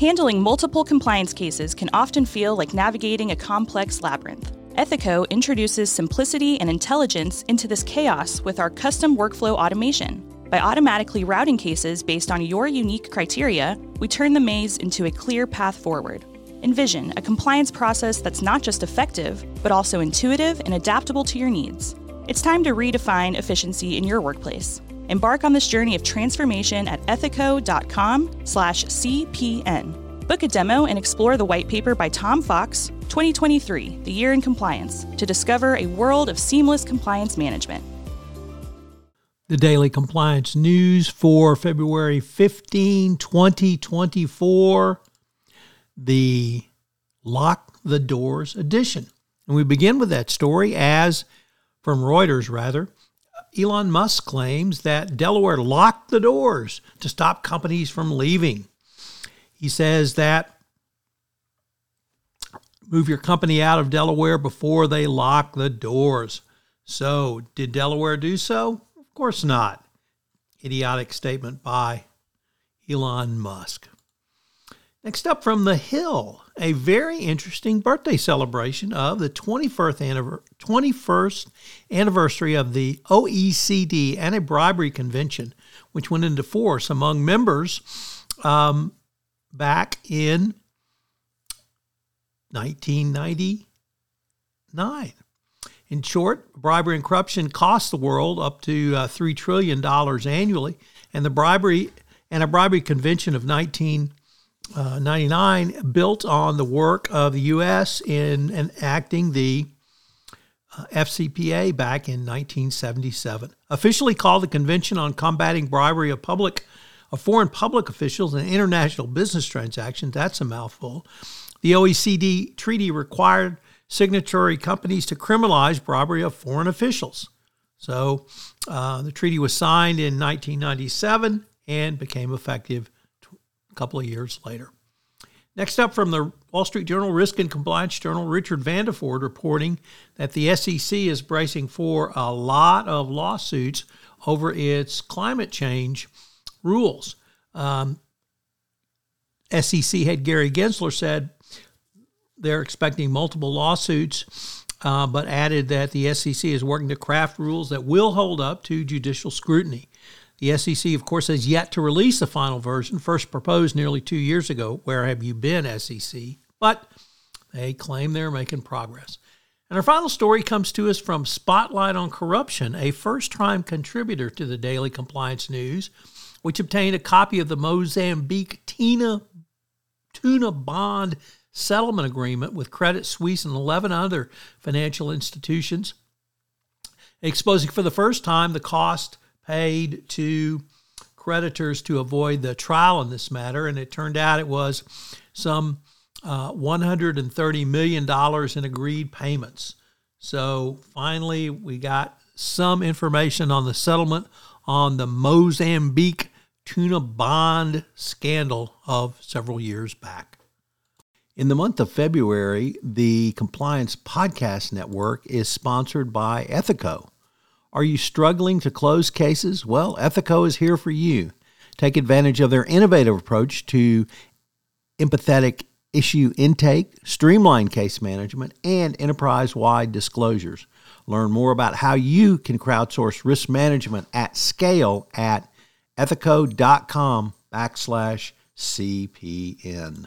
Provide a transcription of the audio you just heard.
Handling multiple compliance cases can often feel like navigating a complex labyrinth. Ethico introduces simplicity and intelligence into this chaos with our custom workflow automation. By automatically routing cases based on your unique criteria, we turn the maze into a clear path forward. Envision a compliance process that's not just effective, but also intuitive and adaptable to your needs. It's time to redefine efficiency in your workplace. Embark on this journey of transformation at ethico.com/cpn. Book a demo and explore the white paper by Tom Fox, 2023, The Year in Compliance, to discover a world of seamless compliance management. The daily compliance news for February 15, 2024, the Lock the Doors edition. And we begin with that story as from Reuters rather Elon Musk claims that Delaware locked the doors to stop companies from leaving. He says that move your company out of Delaware before they lock the doors. So, did Delaware do so? Of course not. Idiotic statement by Elon Musk. Next up from the Hill, a very interesting birthday celebration of the 21st, 21st anniversary of the OECD Anti Bribery Convention, which went into force among members um, back in 1999. In short, bribery and corruption cost the world up to uh, $3 trillion annually, and the bribery and a bribery convention of 19 uh, 99 built on the work of the U.S. in enacting the uh, FCPA back in 1977. Officially called the Convention on Combating Bribery of Public of Foreign Public Officials and International Business Transactions, that's a mouthful. The OECD treaty required signatory companies to criminalize bribery of foreign officials. So uh, the treaty was signed in 1997 and became effective a couple of years later. Next up from the Wall Street Journal Risk and Compliance Journal, Richard Vanderford reporting that the SEC is bracing for a lot of lawsuits over its climate change rules. Um, SEC head Gary Gensler said they're expecting multiple lawsuits, uh, but added that the SEC is working to craft rules that will hold up to judicial scrutiny. The SEC, of course, has yet to release the final version, first proposed nearly two years ago. Where have you been, SEC? But they claim they're making progress. And our final story comes to us from Spotlight on Corruption, a first time contributor to the Daily Compliance News, which obtained a copy of the Mozambique Tina, Tuna Bond Settlement Agreement with Credit Suisse and 11 other financial institutions, exposing for the first time the cost paid to creditors to avoid the trial in this matter. And it turned out it was some uh, $130 million in agreed payments. So finally, we got some information on the settlement on the Mozambique tuna bond scandal of several years back. In the month of February, the Compliance Podcast Network is sponsored by Ethico. Are you struggling to close cases? Well, Ethico is here for you. Take advantage of their innovative approach to empathetic issue intake, streamline case management, and enterprise wide disclosures. Learn more about how you can crowdsource risk management at scale at ethico.com backslash CPN.